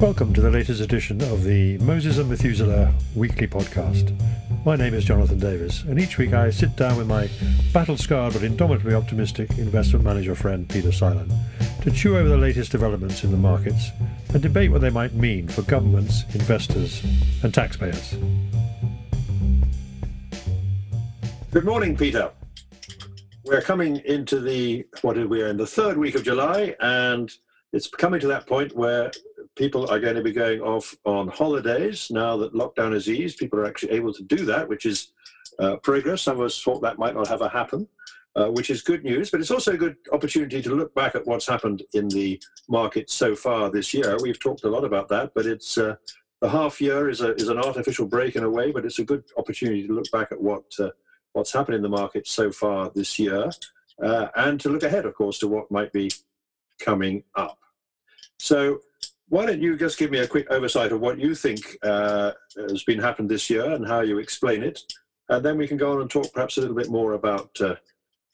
Welcome to the latest edition of the Moses and Methuselah weekly podcast. My name is Jonathan Davis, and each week I sit down with my battle scarred but indomitably optimistic investment manager friend Peter Seilern to chew over the latest developments in the markets and debate what they might mean for governments, investors, and taxpayers. Good morning, Peter. We're coming into the what are we're in the third week of July, and it's coming to that point where people are going to be going off on holidays now that lockdown is eased. People are actually able to do that, which is uh, progress. Some of us thought that might not ever happen, uh, which is good news. But it's also a good opportunity to look back at what's happened in the market so far this year. We've talked a lot about that, but it's uh, the half year is a is an artificial break in a way, but it's a good opportunity to look back at what uh, what's happened in the market so far this year, uh, and to look ahead, of course, to what might be coming up. So why don't you just give me a quick oversight of what you think uh, has been happened this year and how you explain it, and then we can go on and talk perhaps a little bit more about uh,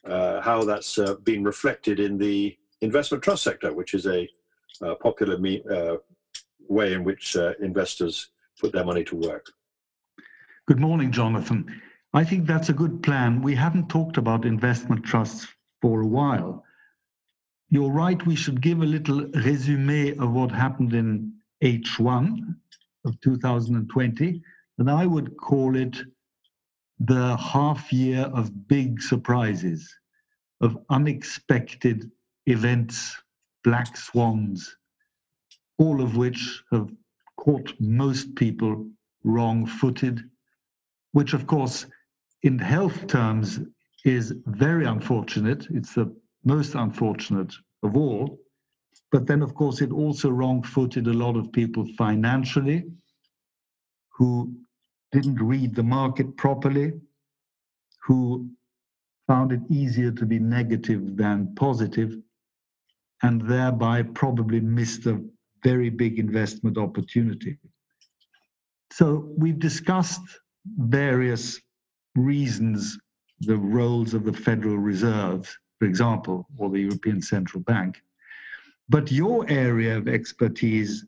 uh, how that's uh, been reflected in the investment trust sector, which is a uh, popular me- uh, way in which investors put their money to work. Good morning, Jonathan. I think that's a good plan. We haven't talked about investment trusts for a while you're right, we should give a little resume of what happened in H1 of 2020, and I would call it the half year of big surprises, of unexpected events, black swans, all of which have caught most people wrong footed, which, of course, in health terms is very unfortunate. It's the most unfortunate of all. But then, of course, it also wrong footed a lot of people financially who didn't read the market properly, who found it easier to be negative than positive, and thereby probably missed a very big investment opportunity. So we've discussed various reasons, the roles of the Federal Reserve for example, or the European Central Bank. But your area of expertise,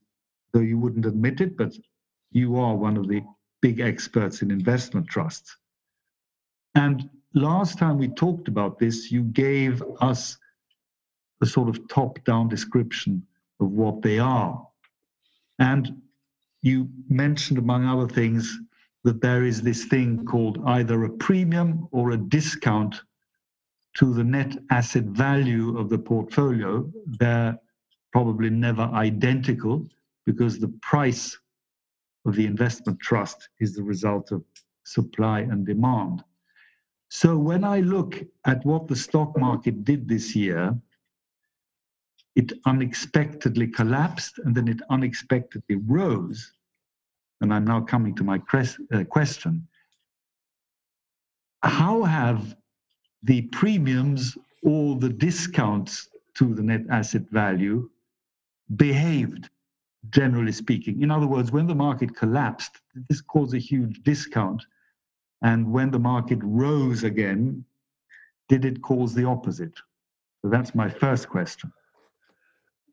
though you wouldn't admit it, but you are one of the big experts in investment trusts. And last time we talked about this, you gave us a sort of top down description of what they are. And you mentioned, among other things, that there is this thing called either a premium or a discount to the net asset value of the portfolio, they're probably never identical because the price of the investment trust is the result of supply and demand. So when I look at what the stock market did this year, it unexpectedly collapsed and then it unexpectedly rose. And I'm now coming to my uh, question. How have the premiums or the discounts to the net asset value behaved, generally speaking. In other words, when the market collapsed, this caused a huge discount. And when the market rose again, did it cause the opposite? So that's my first question.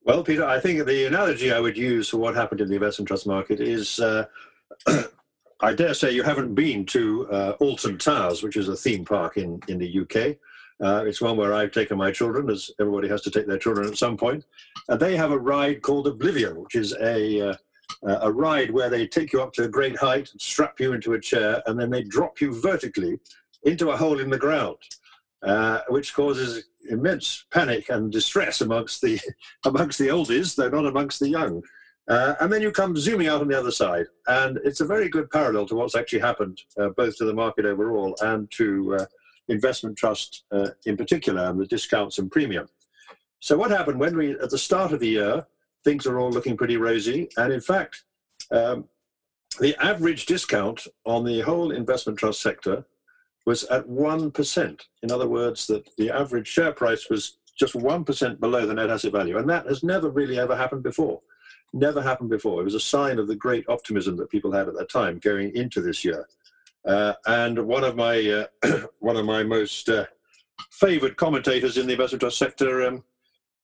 Well, Peter, I think the analogy I would use for what happened in the investment trust market is uh, I dare say you haven't been to uh, Alton Towers, which is a theme park in, in the UK. Uh, it's one where I've taken my children, as everybody has to take their children at some point. And they have a ride called Oblivion, which is a, uh, a ride where they take you up to a great height, strap you into a chair, and then they drop you vertically into a hole in the ground, uh, which causes immense panic and distress amongst the amongst the oldies, though not amongst the young. Uh, and then you come zooming out on the other side. And it's a very good parallel to what's actually happened, uh, both to the market overall and to uh, investment trust uh, in particular, and the discounts and premium. So, what happened when we, at the start of the year, things are all looking pretty rosy. And in fact, um, the average discount on the whole investment trust sector was at 1%. In other words, that the average share price was just 1% below the net asset value. And that has never really ever happened before never happened before. It was a sign of the great optimism that people had at that time going into this year. Uh, and one of my uh, one of my most uh, favoured commentators in the investment trust sector um,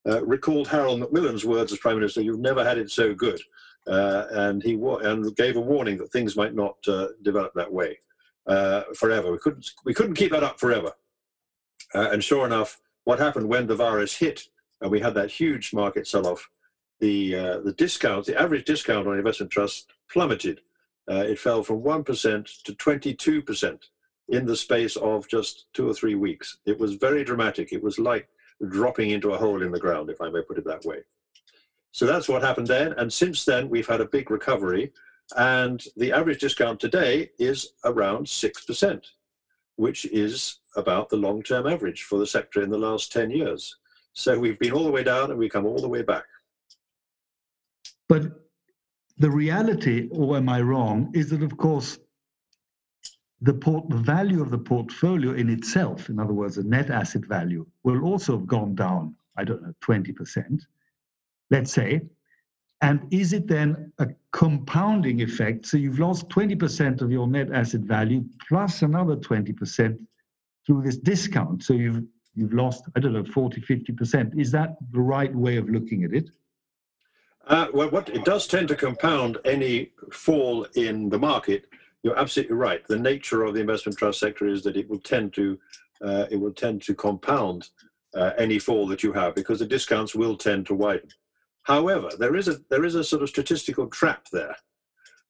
uh, recalled Harold Macmillan's words as Prime Minister: "You've never had it so good." uh, and he wa- and gave a warning that things might not uh, develop that way forever. We couldn't we couldn't keep that up forever. And sure enough, what happened when the virus hit and we had that huge market sell-off? The uh, the discount, the average discount on investment trusts plummeted. Uh, it fell from one percent to twenty-two percent in the space of just two or three weeks. It was very dramatic. It was like dropping into a hole in the ground, if I may put it that way. So that's what happened then. And since then, we've had a big recovery. And the average discount today is around 6%, which is about the long term average for the sector in the last 10 years. So we've been all the way down and we come all the way back. But the reality, or am I wrong, is that of course the, port, the value of the portfolio in itself, in other words, the net asset value, will also have gone down, I don't know, 20%, let's say. And is it then a compounding effect? So you've lost 20% of your net asset value plus another 20% through this discount. So you've you've lost, I don't know, 40, 50%. Is that the right way of looking at it? Uh, well, what it does tend to compound any fall in the market. You're absolutely right. The nature of the investment trust sector is that it will tend to uh, it will tend to compound uh, any fall that you have because the discounts will tend to widen. However, there is a there is a sort of statistical trap there.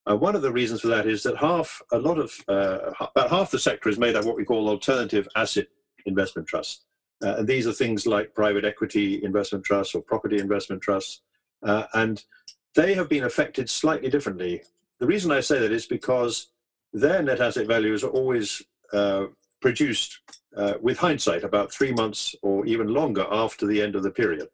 Uh, one of the reasons for that is that half a lot of uh, about half the sector is made up of what we call alternative asset investment trusts, uh, and these are things like private equity investment trusts or property investment trusts, uh, and they have been affected slightly differently. The reason I say that is because their net asset values are always uh, produced uh, with hindsight about three months or even longer after the end of the period.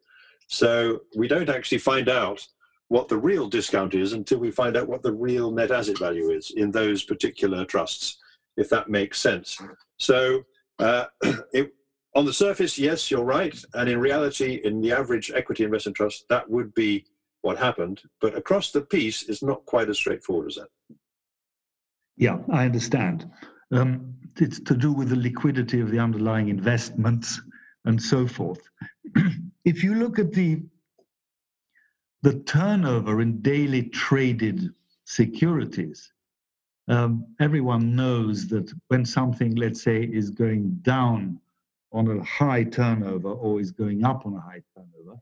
So we don't actually find out what the real discount is until we find out what the real net asset value is in those particular trusts, if that makes sense. So uh, it, on the surface, yes, you're right. And in reality, in the average equity investment trust, that would be what happened. But across the piece, it's not quite as straightforward as that. Yeah, I understand. Um, it's to do with the liquidity of the underlying investments and so forth. if you look at the the turnover in daily traded securities, um, everyone knows that when something, let's say, is going down on a high turnover or is going up on a high turnover,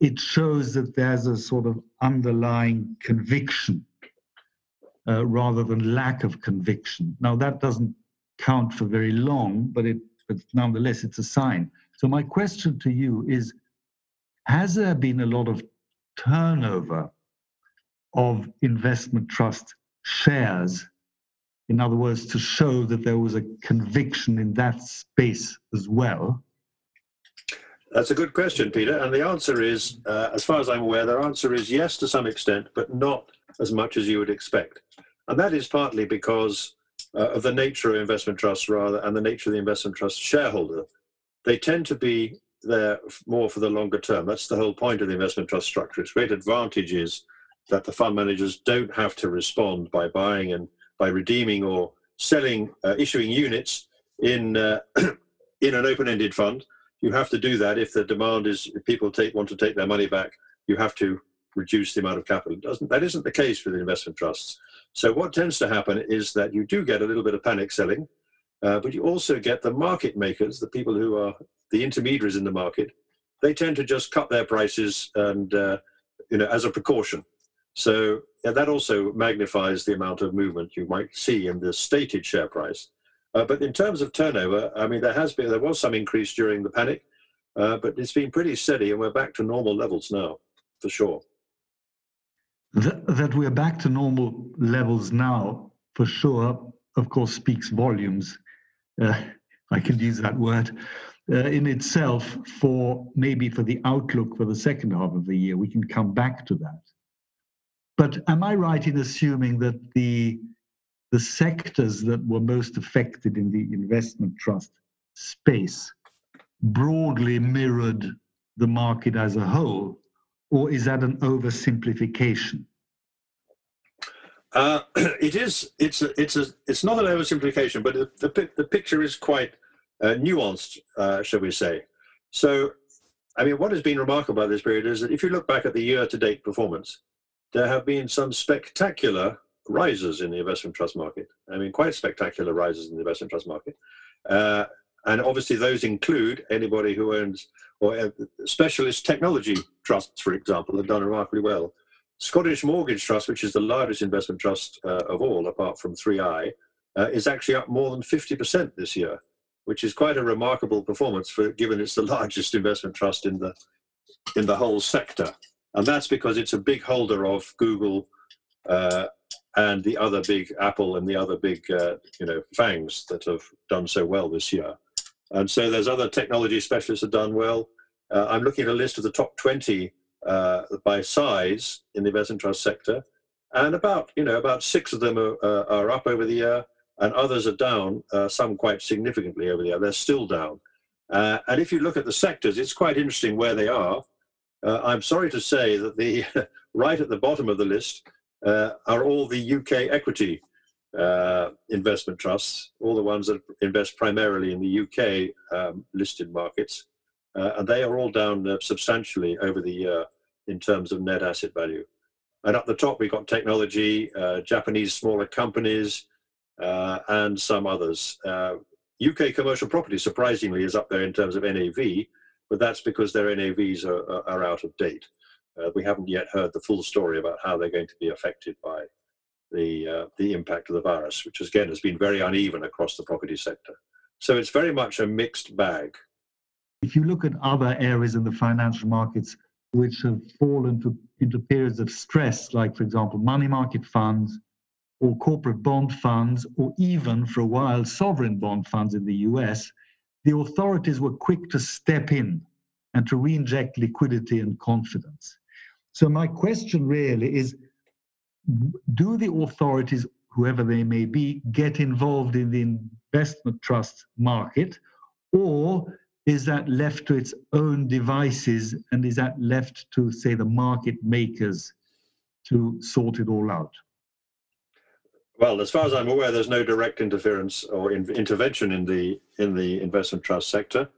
it shows that there's a sort of underlying conviction uh, rather than lack of conviction. Now, that doesn't count for very long, but, it, but nonetheless, it's a sign. So, my question to you is Has there been a lot of turnover of investment trust shares? In other words, to show that there was a conviction in that space as well? That's a good question, Peter. And the answer is, uh, as far as I'm aware, the answer is yes to some extent, but not as much as you would expect. And that is partly because uh, of the nature of investment trusts, rather, and the nature of the investment trust shareholder. They tend to be there more for the longer term. That's the whole point of the investment trust structure. Its great advantage is that the fund managers don't have to respond by buying and by redeeming or selling, uh, issuing units in uh, in an open-ended fund. You have to do that if the demand is if people take want to take their money back. You have to reduce the amount of capital. It doesn't that isn't the case with investment trusts. So what tends to happen is that you do get a little bit of panic selling, uh, but you also get the market makers, the people who are the intermediaries in the market. They tend to just cut their prices and uh, you know as a precaution. So that also magnifies the amount of movement you might see in the stated share price. Uh, but in terms of turnover, I mean, there has been there was some increase during the panic, uh, but it's been pretty steady, and we're back to normal levels now, for sure. That, that we're back to normal levels now, for sure, of course, speaks volumes. Uh, I can use that word uh, in itself for maybe for the outlook for the second half of the year. We can come back to that. But am I right in assuming that the the sectors that were most affected in the investment trust space broadly mirrored the market as a whole, or is that an oversimplification? Uh, it is. It's a, It's a. It's not an oversimplification, but the the, the picture is quite uh, nuanced, uh, shall we say? So, I mean, what has been remarkable about this period is that if you look back at the year-to-date performance, there have been some spectacular rises in the investment trust market. I mean, quite spectacular rises in the investment trust market. Uh, and obviously, those include anybody who owns or uh, specialist technology trusts, for example, have done remarkably well. Scottish Mortgage Trust, which is the largest investment trust uh, of all, apart from 3i, uh, is actually up more than 50% this year, which is quite a remarkable performance for given it's the largest investment trust in the in the whole sector. And that's because it's a big holder of Google uh, and the other big Apple and the other big uh, you know FAANGs that have done so well this year. And so there's other technology specialists that have done well. Uh, I'm looking at a list of the top 20 uh, by size in the investment trust sector, and about you know about six of them are, are up over the year, and others are down. Uh, some quite significantly over the year. They're still down. Uh, and if you look at the sectors, it's quite interesting where they are. Uh, I'm sorry to say that the right at the bottom of the list are all the UK equity uh, investment trusts, all the ones that invest primarily in the UK um, listed markets, uh, and they are all down uh, substantially over the year in terms of net asset value. And up the top, we've got technology, uh, Japanese smaller companies, uh, and some others. UK uh, commercial property, surprisingly, is up there in terms of NAV, but that's because their NAVs are, are out of date. we haven't yet heard the full story about how they're going to be affected by the, uh, the impact of the virus, which again has been very uneven across the property sector. So it's very much a mixed bag. If you look at other areas in the financial markets which have fallen to, into periods of stress, like, for example, money market funds or corporate bond funds, or even for a while, sovereign bond funds in the US, the authorities were quick to step in and to re-inject liquidity and confidence. So my question really is do the authorities, whoever they may be, get involved in the investment trust market, or is that left to its own devices and is that left to, say, the market makers to sort it all out? Well, as far as I'm aware, there's no direct interference or in, intervention in the in the investment trust sector.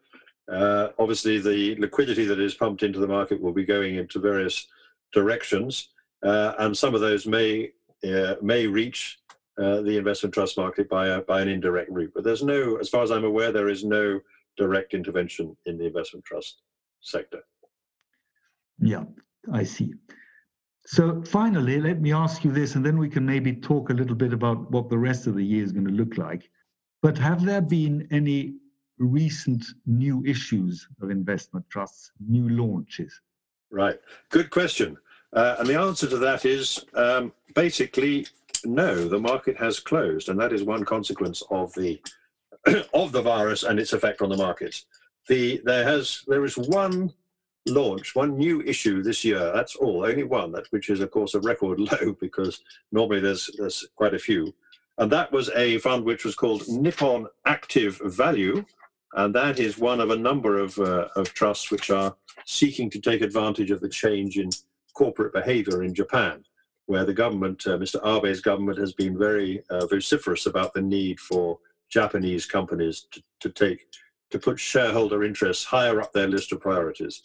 Uh, obviously, the liquidity that is pumped into the market will be going into various directions uh, and some of those may uh, may reach uh, the investment trust market by a, by an indirect route. But there's no, as far as I'm aware, there is no direct intervention in the investment trust sector. Yeah, I see. So finally, let me ask you this, and then we can maybe talk a little bit about what the rest of the year is going to look like. But have there been any recent new issues of investment trusts, new launches? Right. Good question. Uh, and the answer to that is um, basically no. The market has closed, and that is one consequence of the of the virus and its effect on the markets. The there has there is one launch, one new issue this year. That's all, only one. That which is of course a record low because normally there's there's quite a few, and that was a fund which was called Nippon Active Value, and that is one of a number of uh, of trusts which are seeking to take advantage of the change in corporate behavior in Japan, where the government, uh, Mr. Abe's government, has been very uh, vociferous about the need for Japanese companies to, to take to put shareholder interests higher up their list of priorities.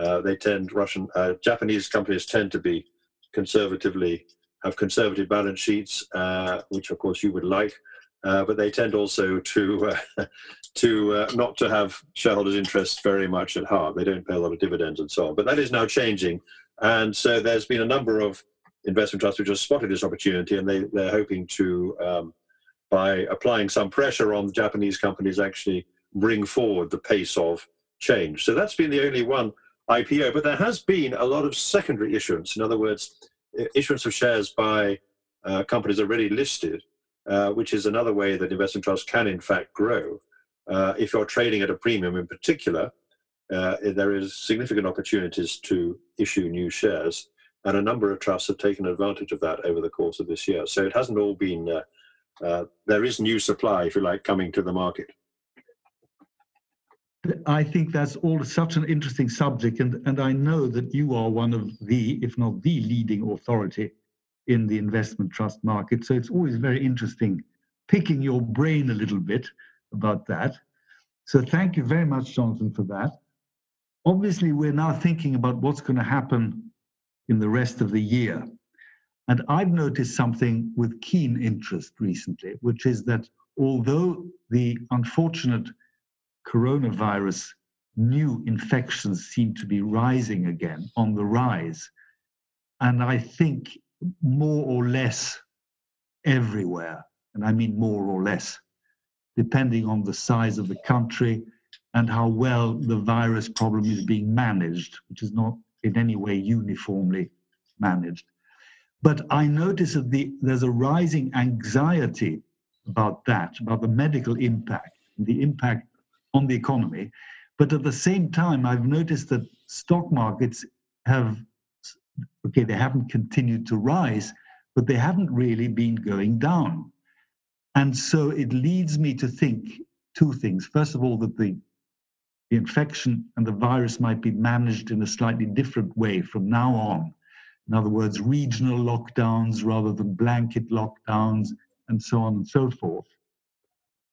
Uh, they tend Russian uh, Japanese companies tend to be conservatively have conservative balance sheets, uh, which of course you would like. Uh, but they tend also to uh, to uh, not to have shareholders' interests very much at heart. They don't pay a lot of dividends and so on. But that is now changing, and so there's been a number of investment trusts which have spotted this opportunity and they, they're hoping to, um, by applying some pressure on Japanese companies, actually bring forward the pace of change. So that's been the only one IPO, but there has been a lot of secondary issuance. In other words, issuance of shares by uh, companies already listed, uh, which is another way that investment trusts can in fact grow. Uh, if you're trading at a premium in particular, uh, there is significant opportunities to issue new shares, and a number of trusts have taken advantage of that over the course of this year. So it hasn't all been, uh, uh, there is new supply, if you like, coming to the market. I think that's all such an interesting subject, and, and I know that you are one of the, if not the leading authority in the investment trust market. So it's always very interesting picking your brain a little bit about that. So thank you very much, Jonathan, for that obviously we're now thinking about what's going to happen in the rest of the year. And I've noticed something with keen interest recently, which is that although the unfortunate coronavirus new infections seem to be rising again, on the rise, and I think more or less everywhere, and I mean more or less, depending on the size of the country and how well the virus problem is being managed, which is not in any way uniformly managed. But I notice that the, there's a rising anxiety about that, about the medical impact, the impact on the economy. But at the same time, I've noticed that stock markets have, okay, they haven't continued to rise, but they haven't really been going down. And so it leads me to think two things. First of all, that the, the infection and the virus might be managed in a slightly different way from now on. In other words, regional lockdowns rather than blanket lockdowns, and so on and so forth.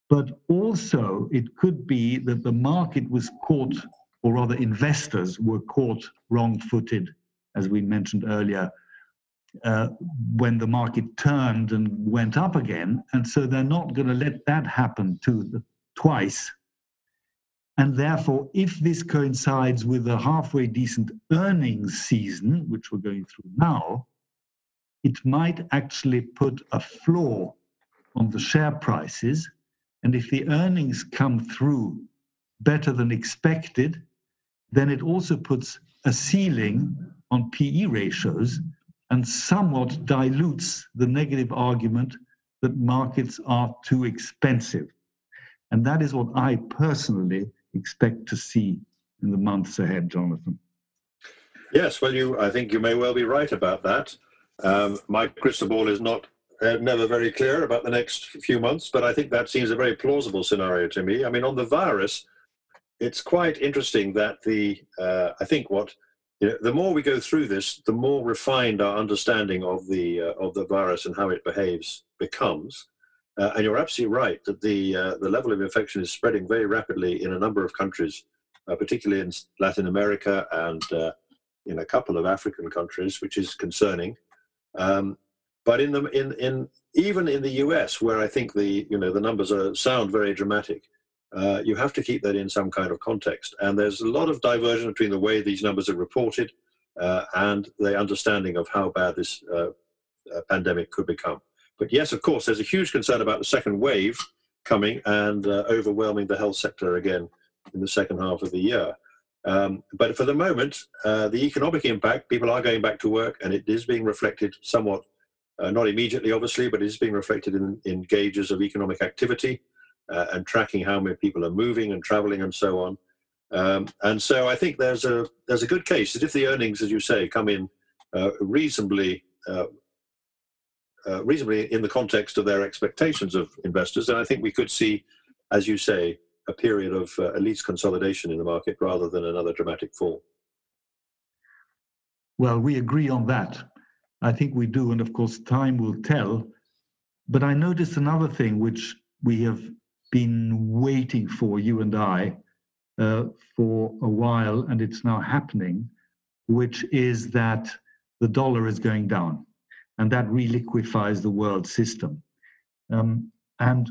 But also, it could be that the market was caught, or rather, investors were caught wrong footed, as we mentioned earlier, uh, when the market turned and went up again. And so they're not going to let that happen to the, twice. And therefore, if this coincides with a halfway decent earnings season, which we're going through now, it might actually put a floor on the share prices and if the earnings come through better than expected, then it also puts a ceiling on PE ratios and somewhat dilutes the negative argument that markets are too expensive. And that is what I personally expect to see in the months ahead, Jonathan. Yes, well, you, I think you may well be right about that. Um, my crystal ball is not uh, never very clear about the next few months, but I think that seems a very plausible scenario to me. I mean, on the virus, it's quite interesting that the uh, I think what you know, the more we go through this, the more refined our understanding of the uh, of the virus and how it behaves becomes. Uh, and you're absolutely right that the uh, the level of infection is spreading very rapidly in a number of countries, uh, particularly in Latin America and in a couple of African countries, which is concerning. Um, but in the in in even in the US, where I think the you know the numbers are sound very dramatic, uh, you have to keep that in some kind of context. And there's a lot of diversion between the way these numbers are reported uh, and the understanding of how bad this uh, uh pandemic could become. But yes, of course, there's a huge concern about the second wave coming and uh, overwhelming the health sector again in the second half of the year. Um, but for the moment, uh, the economic impact, people are going back to work and it is being reflected somewhat uh, not immediately, obviously, but it's being reflected in, in gauges of economic activity uh, and tracking how many people are moving and traveling and so on. Um, and so I think there's a there's a good case that if the earnings, as you say, come in uh, reasonably uh, uh, reasonably in the context of their expectations of investors, then I think we could see, as you say, a period of uh, at least consolidation in the market rather than another dramatic fall. Well, we agree on that. I think we do, and of course, time will tell. But I noticed another thing which we have been waiting for, you and I, uh, for a while, and it's now happening, which is that the dollar is going down, and that reliquefies the world system. Um, and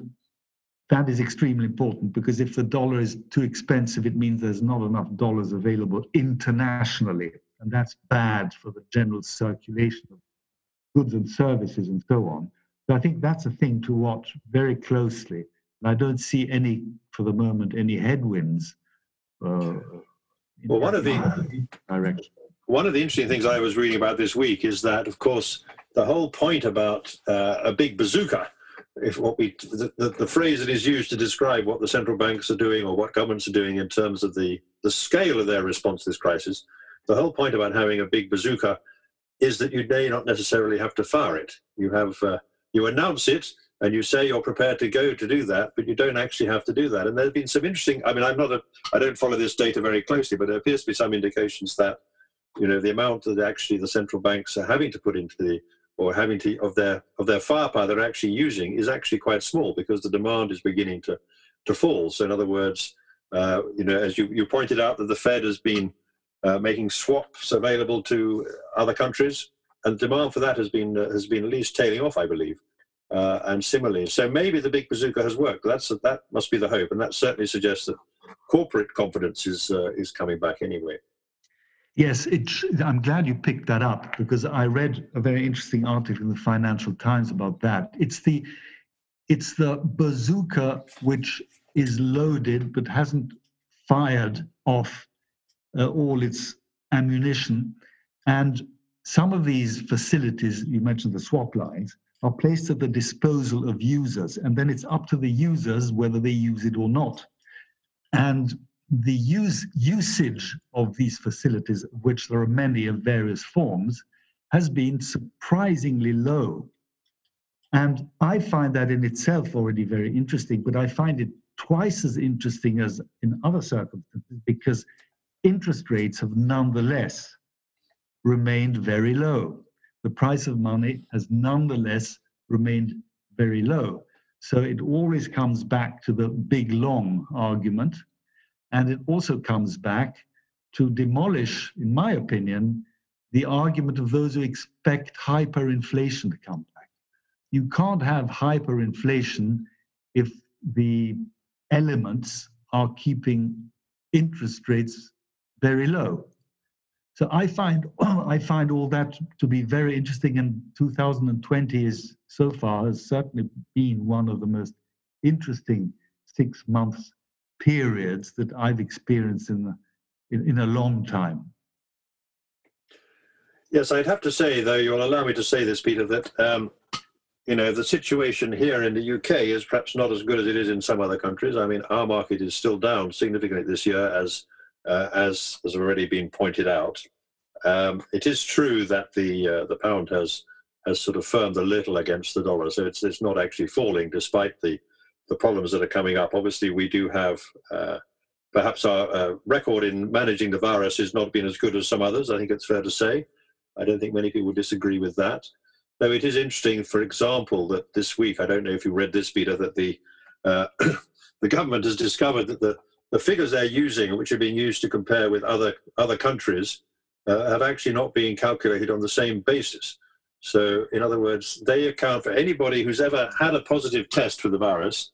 that is extremely important because if the dollar is too expensive, it means there's not enough dollars available internationally and that's bad for the general circulation of goods and services and so on. So I think that's a thing to watch very closely. And I don't see any, for the moment, any headwinds. Uh, well, one of the direction. One of the interesting things I was reading about this week is that, of course, the whole point about uh, a big bazooka, if what we the, the, the, phrase that is used to describe what the central banks are doing or what governments are doing in terms of the the scale of their response to this crisis, the whole point about having a big bazooka is that you may not necessarily have to fire it. You have uh, you announce it and you say you're prepared to go to do that, but you don't actually have to do that. And there's been some interesting. I mean, I'm not a. I don't follow this data very closely, but there appears to be some indications that you know the amount that actually the central banks are having to put into the or having to of their of their firepower they're actually using is actually quite small because the demand is beginning to to fall. So in other words, uh, you know, as you, you pointed out that the Fed has been uh, making swaps available to other countries. and demand for that has been uh, has been at least tailing off, I believe. Uh, and similarly, so maybe the big bazooka has worked. That's that must be the hope, and that certainly suggests that corporate confidence is uh, is coming back anyway. Yes, it, I'm glad you picked that up because I read a very interesting article in the Financial Times about that. It's the it's the bazooka which is loaded but hasn't fired off uh, all its ammunition, and some of these facilities you mentioned the swap lines are placed at the disposal of users, and then it's up to the users whether they use it or not. And the use, usage of these facilities, which there are many of various forms, has been surprisingly low. And I find that in itself already very interesting, but I find it twice as interesting as in other circumstances because interest rates have nonetheless remained very low. The price of money has nonetheless remained very low. So it always comes back to the big long argument and it also comes back to demolish, in my opinion, the argument of those who expect hyperinflation to come back. You can't have hyperinflation if the elements are keeping interest rates very low. So I find I find all that to be very interesting, and 2020 is so far has certainly been one of the most interesting six months periods that I've experienced in, in, in a long time. Yes, I'd have to say, though, you'll allow me to say this, Peter, that um, you know the situation here in the UK is perhaps not as good as it is in some other countries. I mean, our market is still down significantly this year, as uh, as has already been pointed out. Um, it is true that the uh, the pound has has sort of firmed a little against the dollar, so it's it's not actually falling despite the the problems that are coming up. Obviously, we do have uh, perhaps our uh, record in managing the virus has not been as good as some others. I think it's fair to say. I don't think many people disagree with that. Though it is interesting, for example, that this week, I don't know if you read this, Peter, that the uh, the government has discovered that the, the figures they're using, which are being used to compare with other other countries, uh, have actually not been calculated on the same basis. So, in other words, they account for anybody who's ever had a positive test for the virus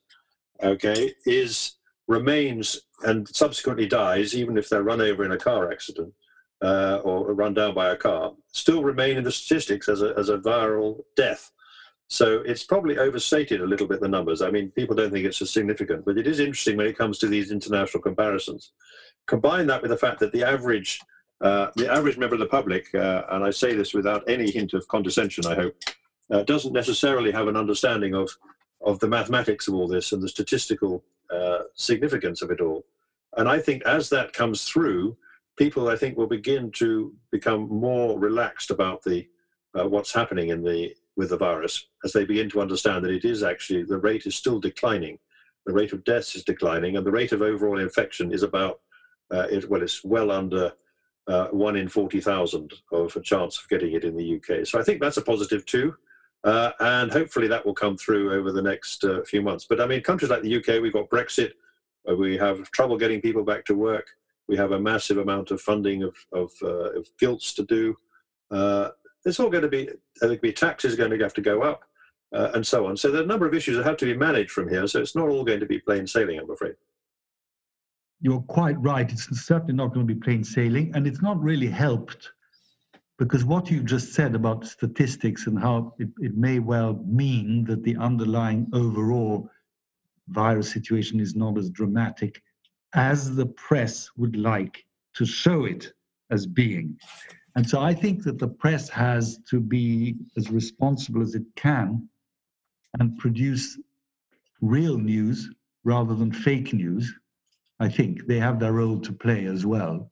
okay, is remains and subsequently dies, even if they're run over in a car accident uh, or run down by a car, still remain in the statistics as a, as a viral death. So it's probably overstated a little bit the numbers. I mean, people don't think it's as significant, but it is interesting when it comes to these international comparisons. Combine that with the fact that the average uh, the average member of the public, uh, and I say this without any hint of condescension, I hope, uh, doesn't necessarily have an understanding of of the mathematics of all this and the statistical uh, significance of it all. And I think as that comes through, people I think will begin to become more relaxed about the uh, what's happening in the with the virus as they begin to understand that it is actually the rate is still declining, the rate of deaths is declining, and the rate of overall infection is about uh, it, well, it's well under uh, one in forty thousand of a chance of getting it in the UK. So I think that's a positive too. Uh, and hopefully that will come through over the next uh, few months. But I mean, countries like the UK, we've got Brexit, we have trouble getting people back to work, we have a massive amount of funding of, of, uh, of gilts to do. Uh, it's all going to be, there'll be taxes going to have to go up, uh, and so on. So there are a number of issues that have to be managed from here. So it's not all going to be plain sailing, I'm afraid. You're quite right. It's certainly not going to be plain sailing, and it's not really helped because what you just said about statistics and how it, it may well mean that the underlying overall virus situation is not as dramatic as the press would like to show it as being. And so I think that the press has to be as responsible as it can and produce real news rather than fake news. I think they have their role to play as well.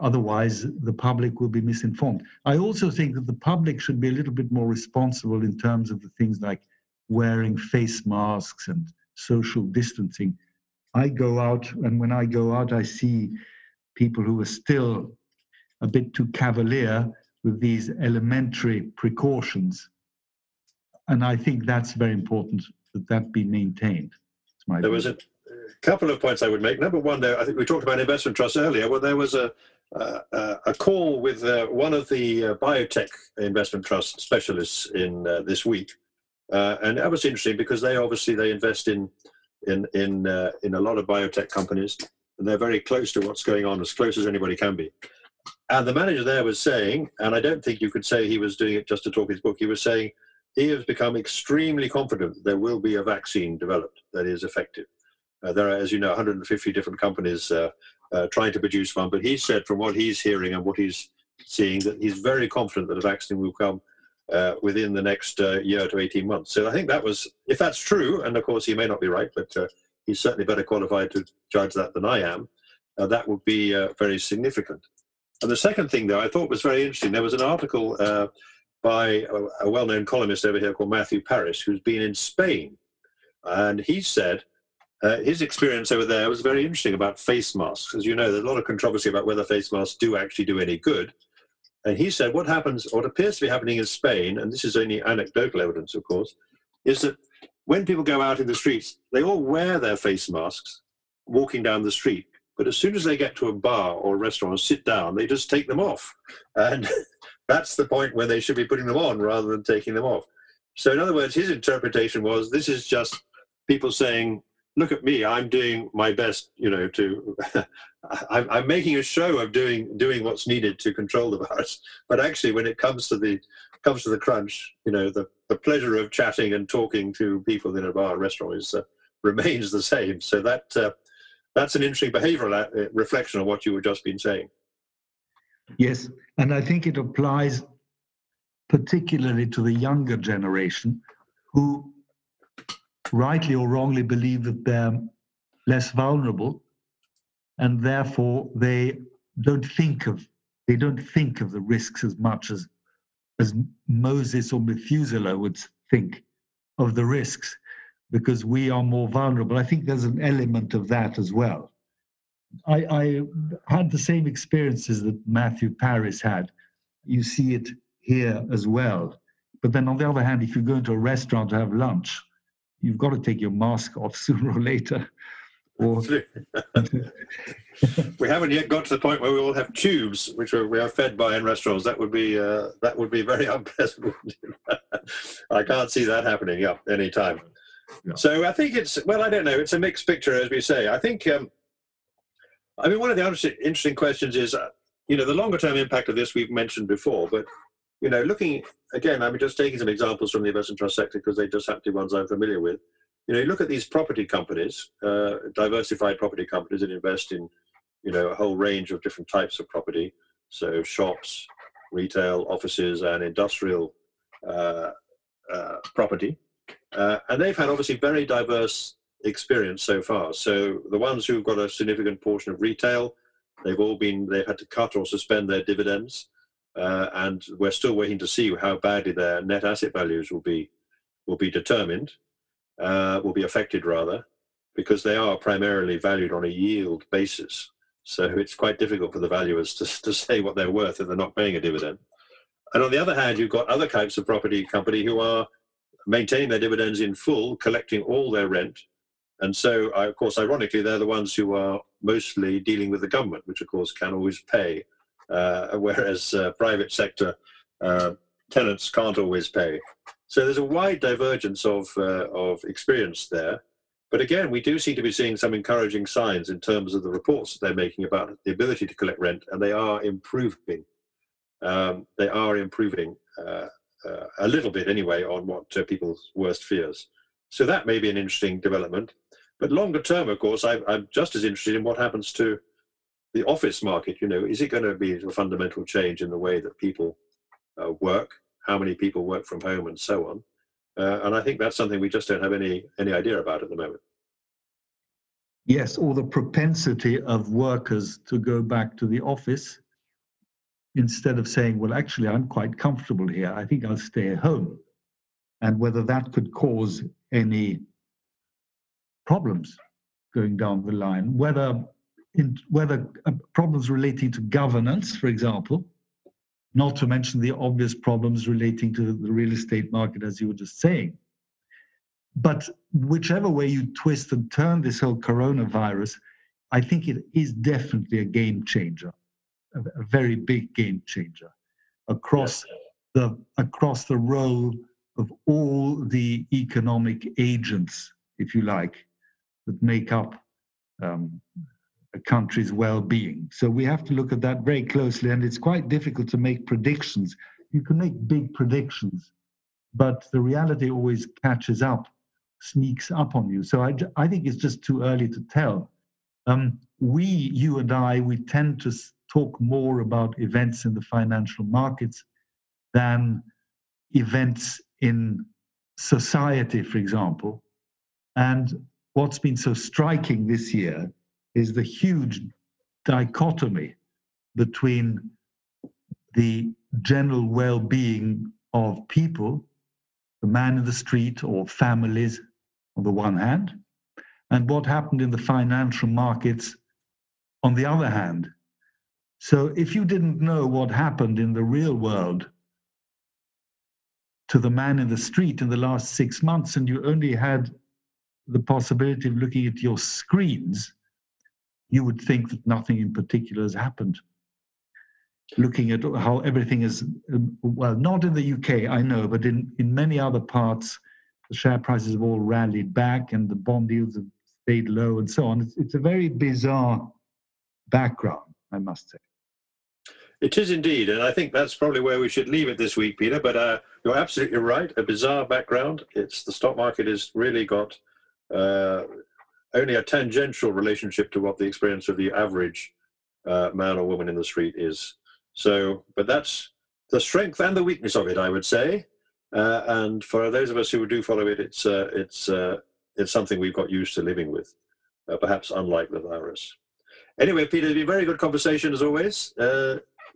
Otherwise, the public will be misinformed. I also think that the public should be a little bit more responsible in terms of the things like wearing face masks and social distancing. I go out, and when I go out, I see people who are still a bit too cavalier with these elementary precautions. And I think that's very important that that be maintained. There was a couple of points I would make. Number one, there, I think we talked about investment trusts earlier. Well, there was a, uh, uh, a call with uh, one of the uh, biotech investment trust specialists in uh, this week, uh, and that was interesting because they obviously they invest in in in in a lot of biotech companies, and they're very close to what's going on, as close as anybody can be. And the manager there was saying, and I don't think you could say he was doing it just to talk his book. He was saying he has become extremely confident that there will be a vaccine developed that is effective. Uh, there are, as you know, 150 different companies uh, uh, trying to produce one, but he said from what he's hearing and what he's seeing that he's very confident that a vaccine will come uh, within the next uh, year to 18 months. So I think that was, if that's true, and of course he may not be right, but uh, he's certainly better qualified to judge that than I am, that would be very significant. And the second thing, though, I thought was very interesting. There was an article by a, a well known columnist over here called Matthew Parris, who's been in Spain. And he said uh, his experience over there was very interesting about face masks. As you know, there's a lot of controversy about whether face masks do actually do any good. And he said what happens, what appears to be happening in Spain, and this is only anecdotal evidence, of course, is that when people go out in the streets, they all wear their face masks walking down the street. But as soon as they get to a bar or a restaurant and sit down, they just take them off. And that's the point when they should be putting them on rather than taking them off. So, in other words, his interpretation was this is just people saying, look at me, I'm doing my best, you know, to, I'm, I'm, making a show of doing, doing what's needed to control the virus. But actually, when it comes to the, comes to the crunch, you know, the, the pleasure of chatting and talking to people in a bar or restaurant is, uh, remains the same. So that, uh, that's an interesting behavioral uh, reflection of what you were just been saying. Yes, and I think it applies particularly to the younger generation who rightly or wrongly believe that they're less vulnerable and therefore they don't think of they don't think of the risks as much as as Moses or Methuselah would think of the risks because we are more vulnerable. I think there's an element of that as well. I, I had the same experiences that Matthew Parris had. You see it here as well. But then on the other hand, if you go into a restaurant to have lunch, you've got to take your mask off sooner or later. Or we haven't yet got to the point where we all have tubes, which we are fed by in restaurants. That would be uh, that would be very unpleasant. I can't see that happening. Yeah, any time. So I think it's well, I don't know. It's a mixed picture, as we say. I think. Um, I mean, one of the interesting questions is, uh, you know, the longer term impact of this we've mentioned before, but you know, looking again, I'm just taking some examples from the investment trust sector because they just happen to be ones I'm familiar with. You know, you look at these property companies, uh, diversified property companies that invest in, you know, a whole range of different types of property. So shops, retail, offices, and industrial uh, uh, property. Uh, and they've had obviously very diverse experience so far. So the ones who've got a significant portion of retail, they've all been, they've had to cut or suspend their dividends uh, and we're still waiting to see how badly their net asset values will be will be determined, uh, will be affected rather, because they are primarily valued on a yield basis. So it's quite difficult for the valuers to, to say what they're worth if they're not paying a dividend. And on the other hand, you've got other types of property company who are maintaining their dividends in full, collecting all their rent. And so, of course, ironically, they're the ones who are mostly dealing with the government, which of course can always pay uh, whereas uh, private sector uh, tenants can't always pay. So there's a wide divergence of, of experience there. But again, we do seem to be seeing some encouraging signs in terms of the reports that they're making about the ability to collect rent, and they are improving. Um, they are improving uh, uh, a little bit anyway on what uh, people's worst fears. So that may be an interesting development. But longer term, of course, I, am just as interested in what happens to the office market, you know, is it going to be a fundamental change in the way that people uh, work, how many people work from home, and so on? Uh, and I think that's something we just don't have any any idea about at the moment. Yes, or the propensity of workers to go back to the office instead of saying, "Well, actually, I'm quite comfortable here. I think I'll stay home," and whether that could cause any problems going down the line, whether in whether uh, problems relating to governance, for example, not to mention the obvious problems relating to the real estate market, as you were just saying. But whichever way you twist and turn this whole coronavirus, I think it is definitely a game changer. A, very big game changer across the across the role of all the economic agents, if you like, that make up um, a country's well-being. So we have to look at that very closely, and it's quite difficult to make predictions. You can make big predictions, but the reality always catches up, sneaks up on you. So I, I think it's just too early to tell. Um, we, you and I, we tend to talk more about events in the financial markets than events in society, for example. And what's been so striking this year is the huge dichotomy between the general well being of people, the man in the street or families on the one hand, and what happened in the financial markets on the other hand. So if you didn't know what happened in the real world to the man in the street in the last six months and you only had the possibility of looking at your screens, you would think that nothing in particular has happened. Looking at how everything is, um, well, not in the UK, I know, but in, in many other parts, the share prices have all rallied back and the bond yields have stayed low and so on. It's, it's a very bizarre background, I must say. It is indeed, and I think that's probably where we should leave it this week, Peter. But uh, you're absolutely right. A bizarre background. It's the stock market has really got uh, only a tangential relationship to what the experience of the average uh, man or woman in the street is. So, but that's the strength and the weakness of it, I would say. Uh, and for those of us who do follow it, it's uh, it's uh, it's something we've got used to living with, perhaps unlike the virus. Anyway, Peter, it's been a very good conversation as always.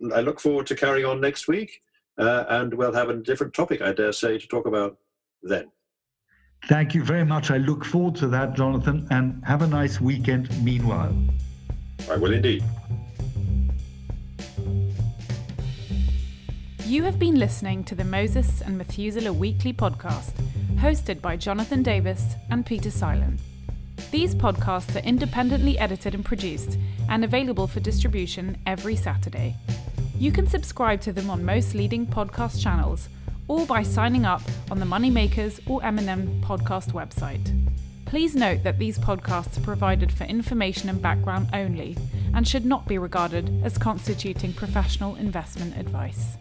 Uh, I look forward to carrying on next week, and we'll have a different topic, I dare say, to talk about then. Thank you very much. I look forward to that, Jonathan, and have a nice weekend meanwhile. I will indeed. You have been listening to the Moses and Methuselah Weekly Podcast, hosted by Jonathan Davis and Peter Seilern. These podcasts are independently edited and produced and available for distribution every Saturday. You can subscribe to them on most leading podcast channels or by signing up on the Moneymakers or M&M podcast website. Please note that these podcasts are provided for information and background only and should not be regarded as constituting professional investment advice.